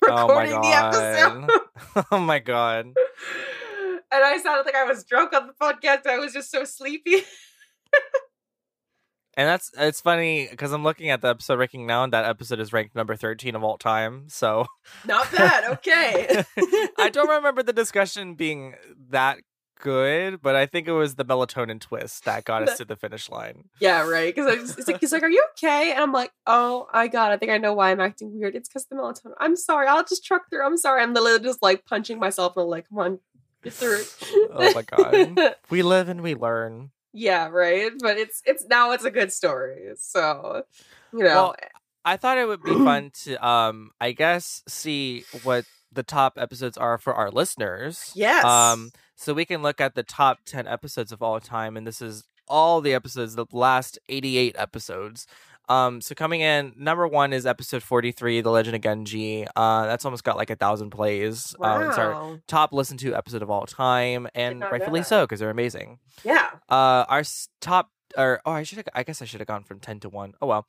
Oh recording the episode. <laughs> Oh my god. and i sounded like i was drunk on the podcast. I was just so sleepy And that's it's funny because I'm looking at the episode ranking now, and that episode is ranked number 13 of all time. So <laughs> Not bad. Okay. <laughs> I don't remember the discussion being that good, but I think it was the melatonin twist that got us to the finish line. yeah, right. Because it's like he's like, "Are you okay?" And I'm like, "Oh, I got. It. I think I know why I'm acting weird. It's because the melatonin. I'm sorry. I'll just truck through. I'm sorry. I'm literally just like punching myself and like, come on, get through it. Oh my god. <laughs> We live and we learn. Yeah, right. But it's it's now it's a good story. So you know, Well, I thought it would be fun to um I guess see what the top episodes are for our listeners. yes. Um so we can look at the top 10 episodes of all time and this is all the episodes the last 88 episodes. Um so coming in number 1 is episode 43 The Legend of Genji. Uh that's almost got like a thousand plays. wow. Um, it's our top listened to episode of all time and rightfully so because they're amazing. yeah. Uh, our top or oh, I should I guess I should have gone from ten to one. Oh well.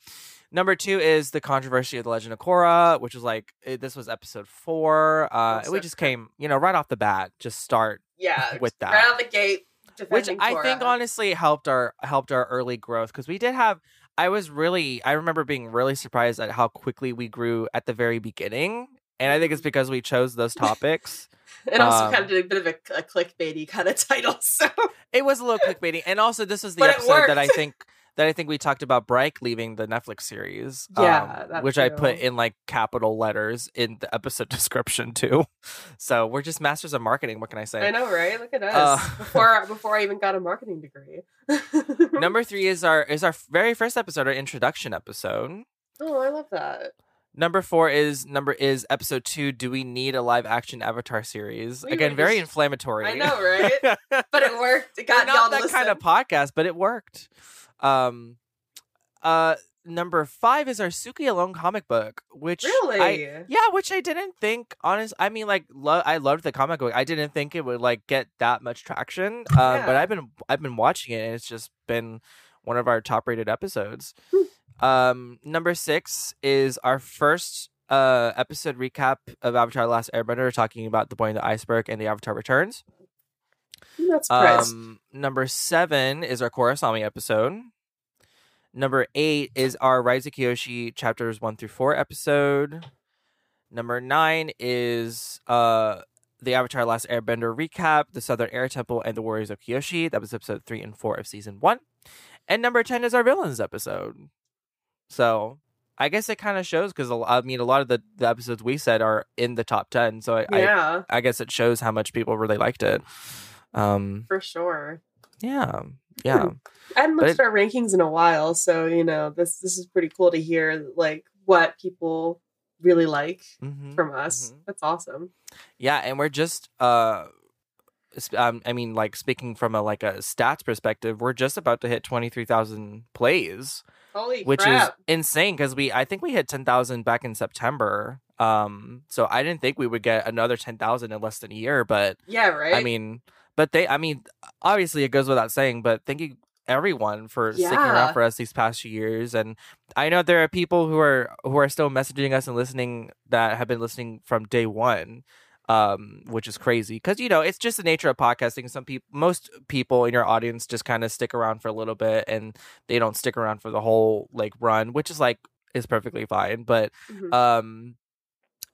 Number two is the controversy of the Legend of Korra, which was like eh, this was episode four. Uh, we just came, you know, right off the bat, just start, Yeah. <laughs> with that. Right out the gate. which I think honestly helped our helped our early growth because we did have. I was really, I remember being really surprised at how quickly we grew at the very beginning, and I think it's because we chose those topics. <laughs> and also um, kind of did a bit of a, a clickbaity kind of <laughs> title. So It was a little clickbaity, and also this is the episode that I think that I think we talked about Bryke leaving the Netflix series. Yeah, um, which I put in like capital letters in the episode <laughs> description too. So we're just masters of marketing. What can I say? I know, right? Look at us. Uh, <laughs> before before I even got a marketing degree. <laughs> Number three is our is our very first episode, our introduction episode. oh, I love that. Number four is number is episode two. Do we need a live action Avatar series? We Again, were very inflammatory. I know, right? But it worked. It We're got not y'all that listen. kind of podcast, but it worked. Um, uh, number five is our Suki Alone comic book, which really? I, yeah, which I didn't think. Honest, I mean, like, lo- I loved the comic book. I didn't think it would like get that much traction. Um, but I've been I've been watching it, and it's just been one of our top rated episodes. Hmm. um, number six is our first uh episode recap of Avatar: The Last Airbender, talking about the boy in the iceberg and the Avatar Returns. I'm not surprised. Um, number seven is our Korrasami episode. Number eight is our Rise of Kyoshi chapters one through four episode. Number nine is uh the Avatar Last Airbender recap, the Southern Air Temple, and the Warriors of Kyoshi. That was episode three and four of season one. And number ten is our villains episode. So I guess it kind of shows because I mean a lot of the, the episodes we said are in the top ten. So I, I yeah, I guess it shows how much people really liked it. Um, for sure. yeah, yeah, I hadn't But looked at our rankings in a while, so you know this this is pretty cool to hear like what people really like hmm from us. mhm. That's awesome. yeah. And we're just, uh, um, I mean, like speaking from a like a stats perspective, we're just about to hit twenty three thousand plays, Holy which crap! is insane because we, I think we hit ten thousand back in September. Um, so I didn't think we would get another ten thousand in less than a year, but yeah, right. I mean, but they, I mean, obviously it goes without saying, but thank you everyone for sticking around for us these past few years. And I know there are people who are who are still messaging us and listening that have been listening from day one, um, which is crazy because you know it's just the nature of podcasting. Some people, most people in your audience, just kind of stick around for a little bit, and they don't stick around for the whole like run, which is like is perfectly fine. But Mhm. um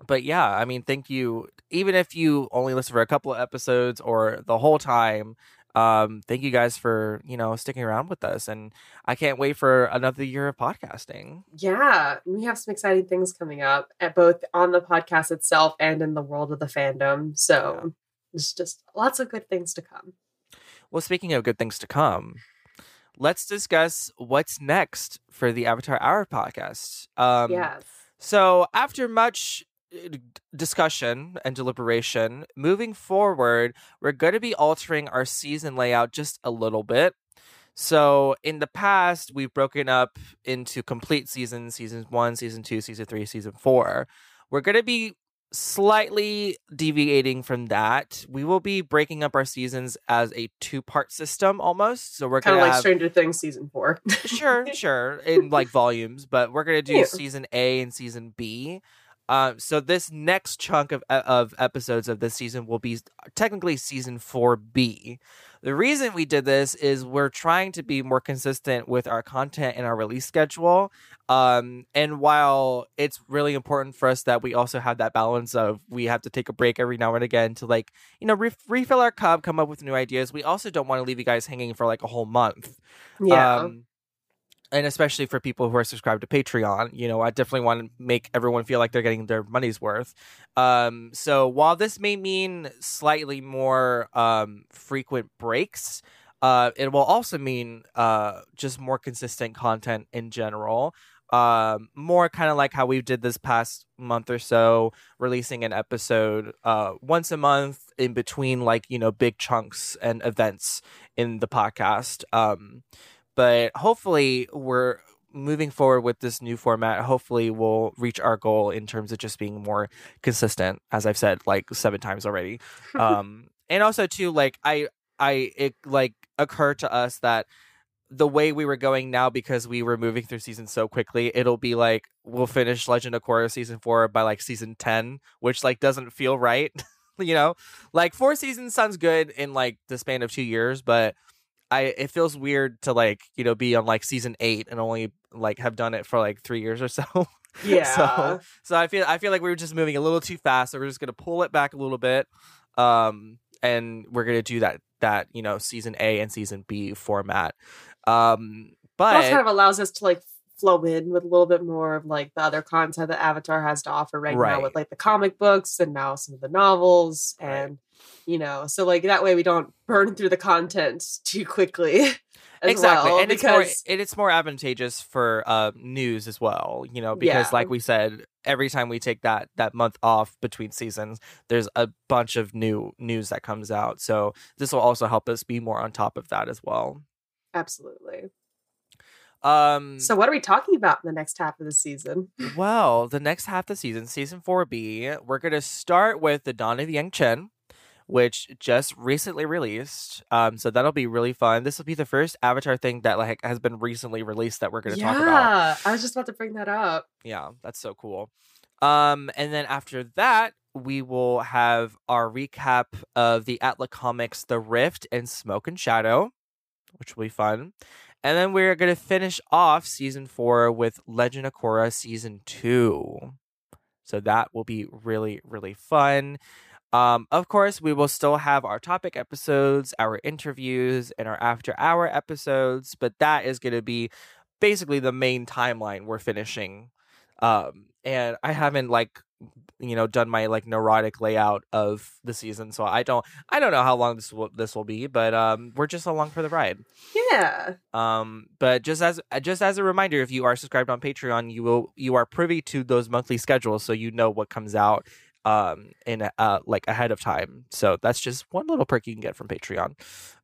but yeah i mean thank you even if you only listen for a couple of episodes or the whole time um thank you guys for you know sticking around with us and i can't wait for another year of podcasting yeah, we have some exciting things coming up at both on the podcast itself and in the world of the fandom. So it's just lots of good things to come. well speaking of good things to come let's discuss what's next for the avatar hour podcast um yes. So, after much Eh, discussion and deliberation, moving forward, we're going to be altering our season layout just a little bit. So, in the past, we've broken up into complete seasons season one, season two, season three, season four. We're going to be slightly deviating from that. We will be breaking up our seasons as a two part system almost. So, we're Kind of like have Stranger Things season four. sure, sure, in like volumes, but we're gonna do Yeah. season A and season B. Um, so this next chunk of of episodes of this season will be technically season four B. The reason we did this is we're trying to be more consistent with our content and our release schedule. Um, and while it's really important for us that we also have that balance of we have to take a break every now and again to like, you know, re- refill our cup, come up with new ideas, we also don't want to leave you guys hanging for like a whole month. Yeah. Um, and especially for people who are subscribed to Patreon, you know, I definitely want to make everyone feel like they're getting their money's worth. Um, so while this may mean slightly more um, frequent breaks, uh, it will also mean uh, just more consistent content in general. Um, more kind of like how we did this past month or so, releasing an episode uh, once a month in between, like you know, big chunks and events in the podcast. Um, but hopefully we're moving forward with this new format hopefully we'll reach our goal in terms of just being more consistent as i've said like seven times already. <laughs> Um and also too like i i it like occurred to us that the way we were going now because we were moving through season so quickly it'll be like we'll finish legend of korra season 4 by like season 10 which like doesn't feel right <laughs> you know? Like four seasons sounds good in like the span of two years but I it feels weird to like you know be on like season eight and only like have done it for like three years or so. <laughs> Yeah. so so I feel I feel like we were just moving a little too fast. So we're just gonna pull it back a little bit, um, and we're gonna do that that you know season A and season B format. Um, but it kind of allows us to like flow in with a little bit more of like the other content that Avatar has to offer right, Right. now with like the comic books and now some of the novels and you know so like that way we don't burn through the content <laughs> too quickly <laughs> exactly well and it's more because and it's more advantageous for uh news as well you know because Yeah. like we said every time we take that that month off between seasons there's a bunch of new news that comes out so this will also help us be more on top of that as well absolutely um so what are we talking about in the next half of the season? Well the next half of the season season 4b we're going to start with the dawn of yangchen which just recently released. Um so that'll be really fun. This will be the first avatar thing that like has been recently released that we're going to yeah talk about. Yeah, i was just about to bring that up. Yeah, that's so cool. Um, and then after that, we will have our recap of the Atla Comics The Rift and Smoke and Shadow, which will be fun. And then we're gonna finish off season four with Legend of Korra season two. So that will be really, really fun. Um, of course, we will still have our topic episodes, our interviews, and our after hour episodes, but that is going to be basically the main timeline we're finishing. Um, and I haven't like you know done my like neurotic layout of the season, so I don't I don't know how long this will this will be, but um, we're just along for the ride. yeah Um, but just as just as a reminder, if you are subscribed on Patreon, you will you are privy to those monthly schedules, so you know what comes out um in uh like ahead of time. So that's just one little perk you can get from Patreon.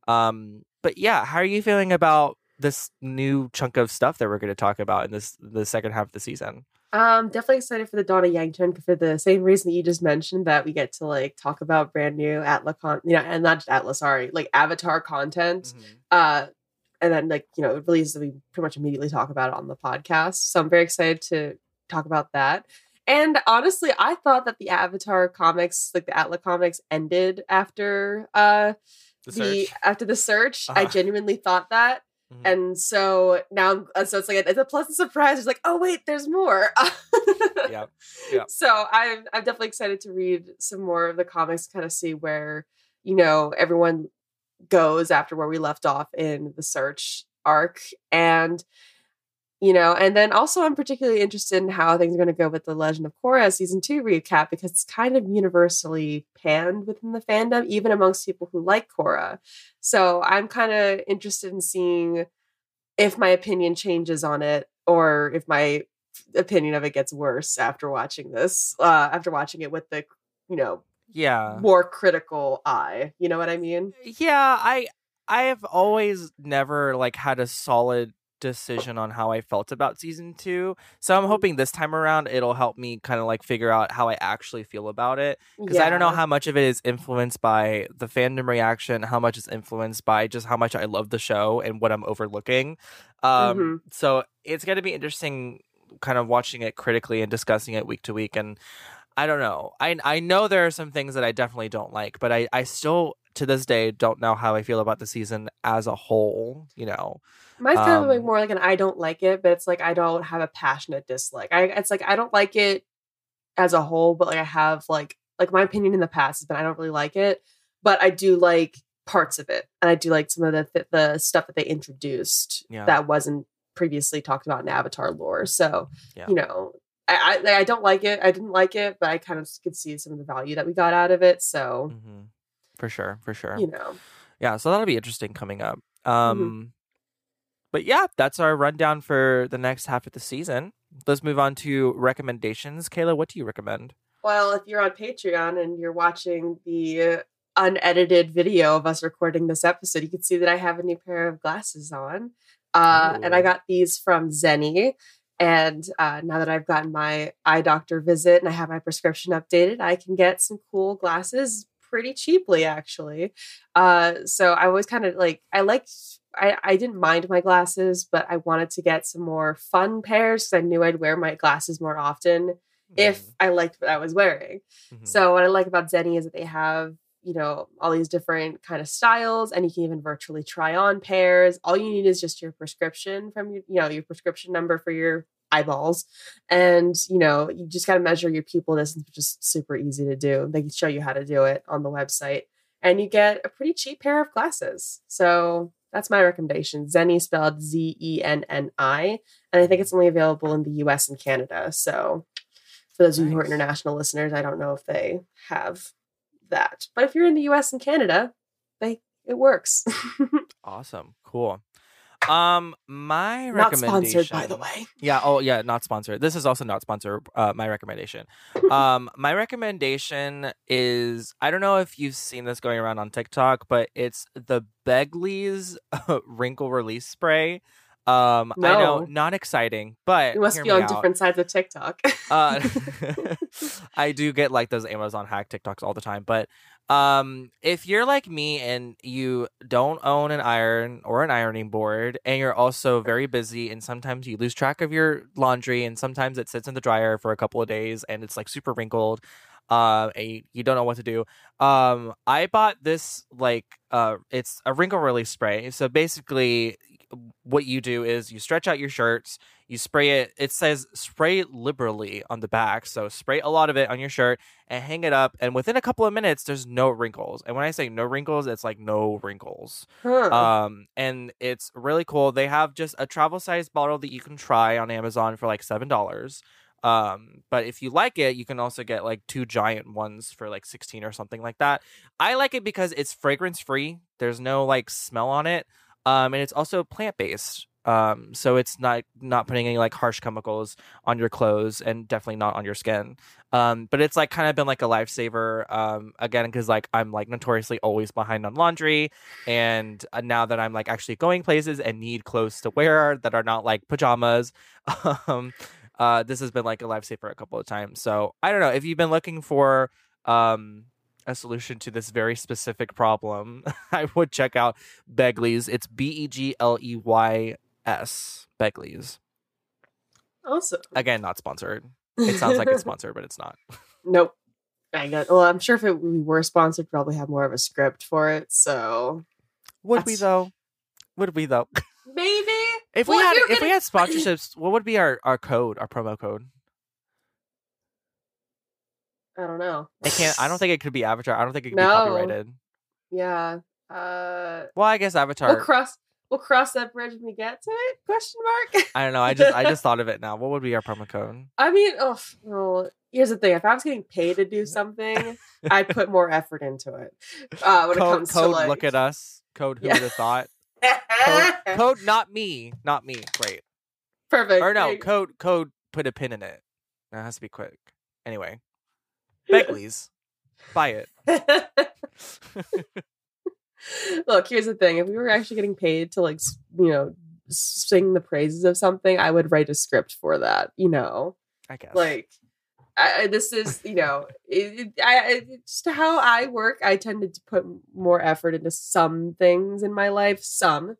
Um, but yeah, how are you feeling about this new chunk of stuff that we're going to talk about in this the second half of the season? Um, definitely excited for the Dawn of Yangchen for the same reason that you just mentioned that we get to like talk about brand new Atlas con, you know, and not just Atlas, sorry, like Avatar content. Uh, and then like you know, it releases, we pretty much immediately talk about it on the podcast. So I'm very excited to talk about that. And honestly, I thought that the Avatar comics, like the Atlas comics, ended after uh The the, after the search. I Uh-huh. genuinely thought that. Mhm. And so now, uh, so it's like it's a pleasant surprise. It's like, oh wait, there's more. <laughs> Yeah, yeah. So I'm I'm definitely excited to read some more of the comics, kind of see where you know everyone goes after where we left off in the search arc, and you know, and then also I'm particularly interested in how things are going to go with the Legend of Korra season two recap because it's kind of universally panned within the fandom, even amongst people who like Korra. So I'm kind of interested in seeing if my opinion changes on it or if my opinion of it gets worse after watching this, uh, after watching it with the, you know, yeah. more critical eye. You know what I mean? yeah i i have always never like had a solid decision on how i felt about season two so i'm hoping this time around it'll help me kind of like figure out how i actually feel about it because i don't know how much of it is influenced by the fandom reaction how much is influenced by just how much i love the show and what i'm overlooking um Mhm. so it's going to be interesting kind of watching it critically and discussing it week to week and I don't know. I I know there are some things that I definitely don't like, but I I still to this day don't know how I feel about the season as a whole, you know. Mine's kind of like Um, more like an I don't like it, but it's like I don't have a passionate dislike. I it's like I don't like it as a whole, but like I have like like my opinion in the past has been I don't really like it, but I do like parts of it, and I do like some of the th- the stuff that they introduced Yeah. that wasn't previously talked about in Avatar lore. So Yeah. you know. I, I I don't like it. I didn't like it, but I kind of could see some of the value that we got out of it. So Mhm. For sure, for sure. you know, Yeah, so that'll be interesting coming up. Mm-hmm. Um but yeah, that's our rundown for the next half of the season. Let's move on to recommendations. Kayla, what do you recommend? Well, if you're on Patreon and you're watching the unedited video of us recording this episode, you can see that I have a new pair of glasses on. Uh, and I got these from Zenni. And uh, now that I've gotten my eye doctor visit and I have my prescription updated, I can get some cool glasses pretty cheaply, actually. Uh, so I was kind of like, I liked, I, I didn't mind my glasses, but I wanted to get some more fun pairs because I knew I'd wear my glasses more often if I liked what I was wearing. Mhm. So what I like about Zenni is that they have, you know, all these different kind of styles and you can even virtually try on pairs. All you need is just your prescription from your, you know, your prescription number for your eyeballs. And, you know, you just got to measure your pupil distance, which is super easy to do. They can show you how to do it on the website. And you get a pretty cheap pair of glasses. So that's my recommendation. Zenni spelled Z E N N I. And I think it's only available in the US and Canada. So for those of you who are international listeners, I don't know if they have that. But if you're in the US and Canada, they it works. <laughs> awesome. Cool. Um my Not recommendation sponsored, by the way. Yeah, oh yeah, not sponsored. This is also not sponsored. Uh, my recommendation. um, <laughs> my recommendation is I don't know if you've seen this going around on TikTok, but it's the Begley's <laughs> wrinkle release spray. Um, I know, not exciting, but You must be on out. different sides of TikTok. Uh, <laughs> <laughs> I do get like those Amazon hack TikToks all the time, but um, if you're like me and you don't own an iron or an ironing board, and you're also very busy, and sometimes you lose track of your laundry, and sometimes it sits in the dryer for a couple of days, and it's like super wrinkled, uh, and you, you don't know what to do. Um, I bought this like uh, it's a wrinkle release spray. So basically, what you do is you stretch out your shirts you spray it it says spray liberally on the back so spray a lot of it on your shirt and hang it up and within a couple of minutes there's no wrinkles. And when i say no wrinkles it's like no wrinkles. Huh. um and it's really cool. They have just a travel size bottle that you can try on amazon for like seven dollars. Um but if you like it you can also get like two giant ones for like 16 or something like that. I like it because it's fragrance free there's no like smell on it um and it's also plant based um so it's not not putting any like harsh chemicals on your clothes and definitely not on your skin. Um but it's like kind of been like a lifesaver um again because like i'm like notoriously always behind on laundry. And uh, now that i'm like actually going places and need clothes to wear that are not like pajamas <laughs> um uh this has been like a lifesaver a couple of times. So i don't know if you've been looking for um a solution to this very specific problem <laughs> i would check out begley's it's b-e-g-l-e-y-s begley's awesome. again not sponsored it sounds like it's <laughs> sponsored but it's not nope. I got. Well, I'm sure if it, we were sponsored, we'd probably have more of a script for it. So would we though would we though maybe if we Well, had you're if we gonna- had sponsorships what would be our our code our promo code I don't know. it can't i don't think it could be avatar i don't think it could No. be copyrighted Yeah. Uh, well i guess avatar we'll cross. We'll cross that bridge when we get to it. Question mark. i don't know i just i just <laughs> thought of it now what would be our promo code I mean, oh, well, here's the thing: if I was getting paid to do something, I'd <laughs> put more effort into it. Uh, when it code, comes code to like, look at us code who Yeah. would have thought code, <laughs> code not me not me great perfect. or no code code put a pin in it that has to be quick anyway begley's buy it <laughs> Look, here's the thing: if we were actually getting paid to like, you know, sing the praises of something, I would write a script for that. You know, i guess like I, this is you know it, it, I, it's just how I work. I tended to put more effort into some things in my life. Some,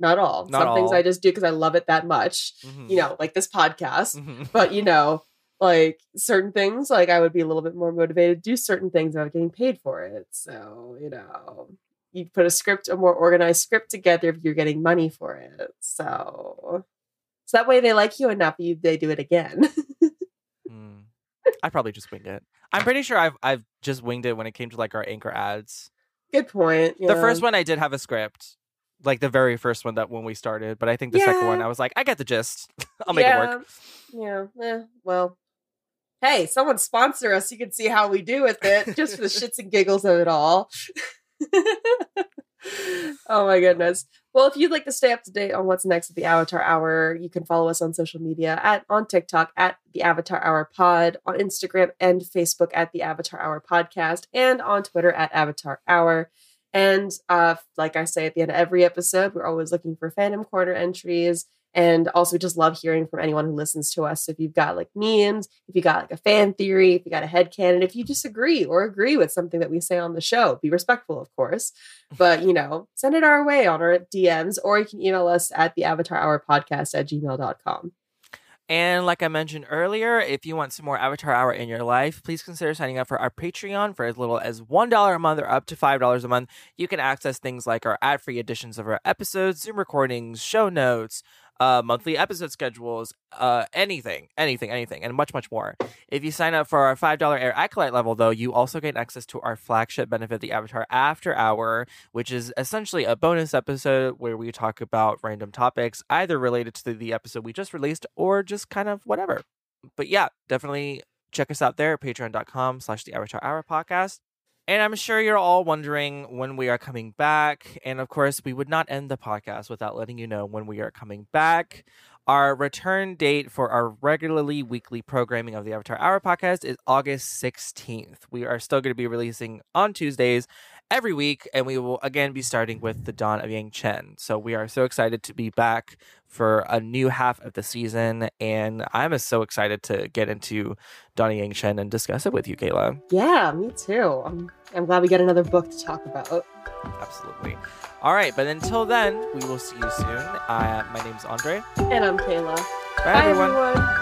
not all. Not Some things. I just do because I love it that much. Mhm. You know, like this podcast. Mhm. But you know, like certain things, like I would be a little bit more motivated to do certain things without getting paid for it. So you know, you put a script, a more organized script together if you're getting money for it. So, so that way they like you enough, you they do it again. <laughs> Mm. I probably just winged it. I'm pretty sure I've I've just winged it when it came to like our anchor ads. Good point. The first one I did have a script, like the very first one that when we started. But I think the second one I was like, I get the gist. <laughs> I'll make it work. Yeah. Yeah. Well, hey, someone sponsor us. You can see how we do with it, just for the <laughs> shits and giggles of it all. <laughs> oh my goodness. Well, if you'd like to stay up to date on what's next at the Avatar Hour, you can follow us on social media at on TikTok at the Avatar Hour Pod, on Instagram and Facebook at the Avatar Hour Podcast, and on Twitter at Avatar Hour. And uh, like I say at the end of every episode, we're always looking for fandom corner entries. And also, we just love hearing from anyone who listens to us. So if you've got like memes, if you got like a fan theory, if you got a headcanon, if you disagree or agree with something that we say on the show, be respectful, of course. <laughs> But, you know, send it our way on our DMs, or you can email us at the Avatar Hour Podcast at gmail.com. And like I mentioned earlier, if you want some more Avatar Hour in your life, please consider signing up for our Patreon for as little as $1 a month or up to $5 a month. You can access things like our ad free editions of our episodes, Zoom recordings, show notes, uh, monthly episode schedules, uh, anything, anything, anything, and much, much more. If you sign up for our $5 Air Acolyte level, though, you also get access to our flagship benefit, the Avatar After Hour, which is essentially a bonus episode where we talk about random topics, either related to the episode we just released or just kind of whatever. But yeah, definitely check us out there at patreon.com slash the Avatar Hour podcast. And I'm sure you're all wondering when we are coming back. And of course, we would not end the podcast without letting you know when we are coming back. Our return date for our regularly weekly programming of the Avatar Hour podcast is August 16th. We are still going to be releasing on Tuesdays every week, and we will again be starting with the Dawn of Yangchen. So we are so excited to be back for a new half of the season, and I'm so excited to get into Dawn of Yangchen and discuss it with you, Kayla. Yeah, me too. I'm, I'm glad we get another book to talk about. Absolutely. All right, but until then, we will see you soon. Uh, my name's Andre. And I'm Kayla. Bye, everyone. everyone.